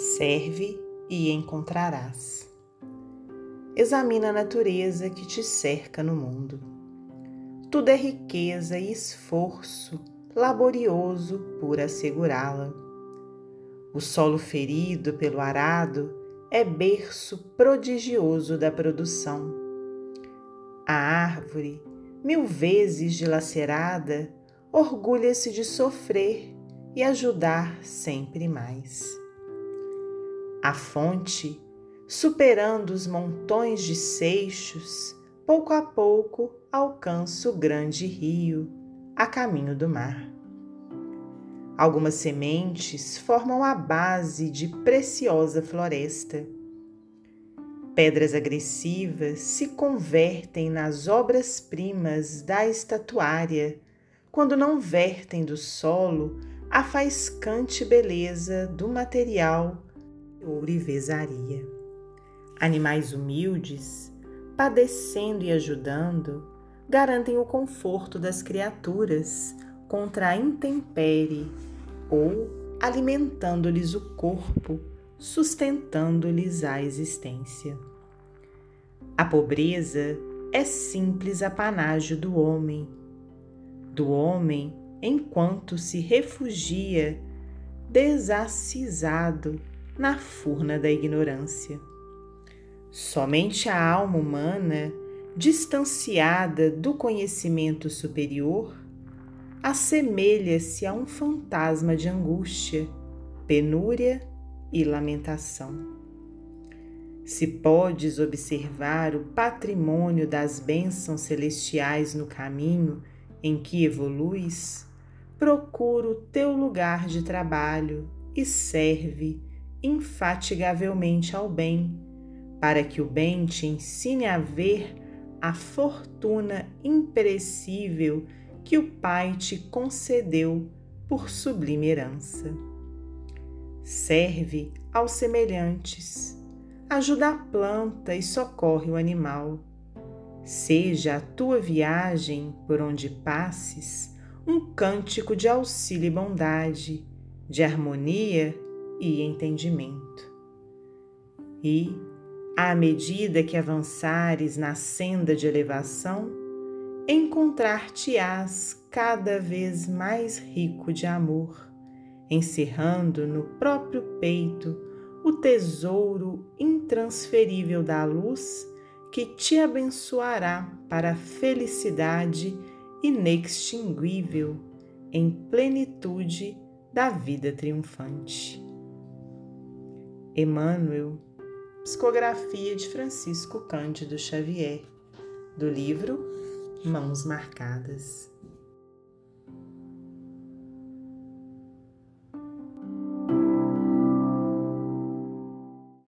Serve e encontrarás. Examina a natureza que te cerca no mundo. Tudo é riqueza e esforço laborioso por assegurá-la. O solo ferido pelo arado é berço prodigioso da produção. A árvore, mil vezes dilacerada, orgulha-se de sofrer e ajudar sempre mais. A fonte, superando os montões de seixos, pouco a pouco alcança o grande rio, a caminho do mar. Algumas sementes formam a base de preciosa floresta. Pedras agressivas se convertem nas obras-primas da estatuária quando não vertem do solo a faiscante beleza do material ourivesaria. Animais humildes, padecendo e ajudando, garantem o conforto das criaturas contra a intempérie ou alimentando-lhes o corpo, sustentando-lhes a existência. A pobreza é simples apanágio do homem, do homem enquanto se refugia desacisado na furna da ignorância. Somente a alma humana, distanciada do conhecimento superior, assemelha-se a um fantasma de angústia, penúria e lamentação. Se podes observar o patrimônio das bênçãos celestiais no caminho em que evoluis, procura o teu lugar de trabalho e serve infatigavelmente ao bem, para que o bem te ensine a ver a fortuna imperecível que o Pai te concedeu por sublime herança. Serve aos semelhantes, ajuda a planta e socorre o animal. Seja a tua viagem por onde passes um cântico de auxílio e bondade, de harmonia e entendimento. E, à medida que avançares na senda de elevação, encontrar-te-ás cada vez mais rico de amor, encerrando no próprio peito o tesouro intransferível da luz que te abençoará para a felicidade inextinguível em plenitude da vida triunfante. Emmanuel, psicografia de Francisco Cândido Xavier, do livro Mãos Marcadas.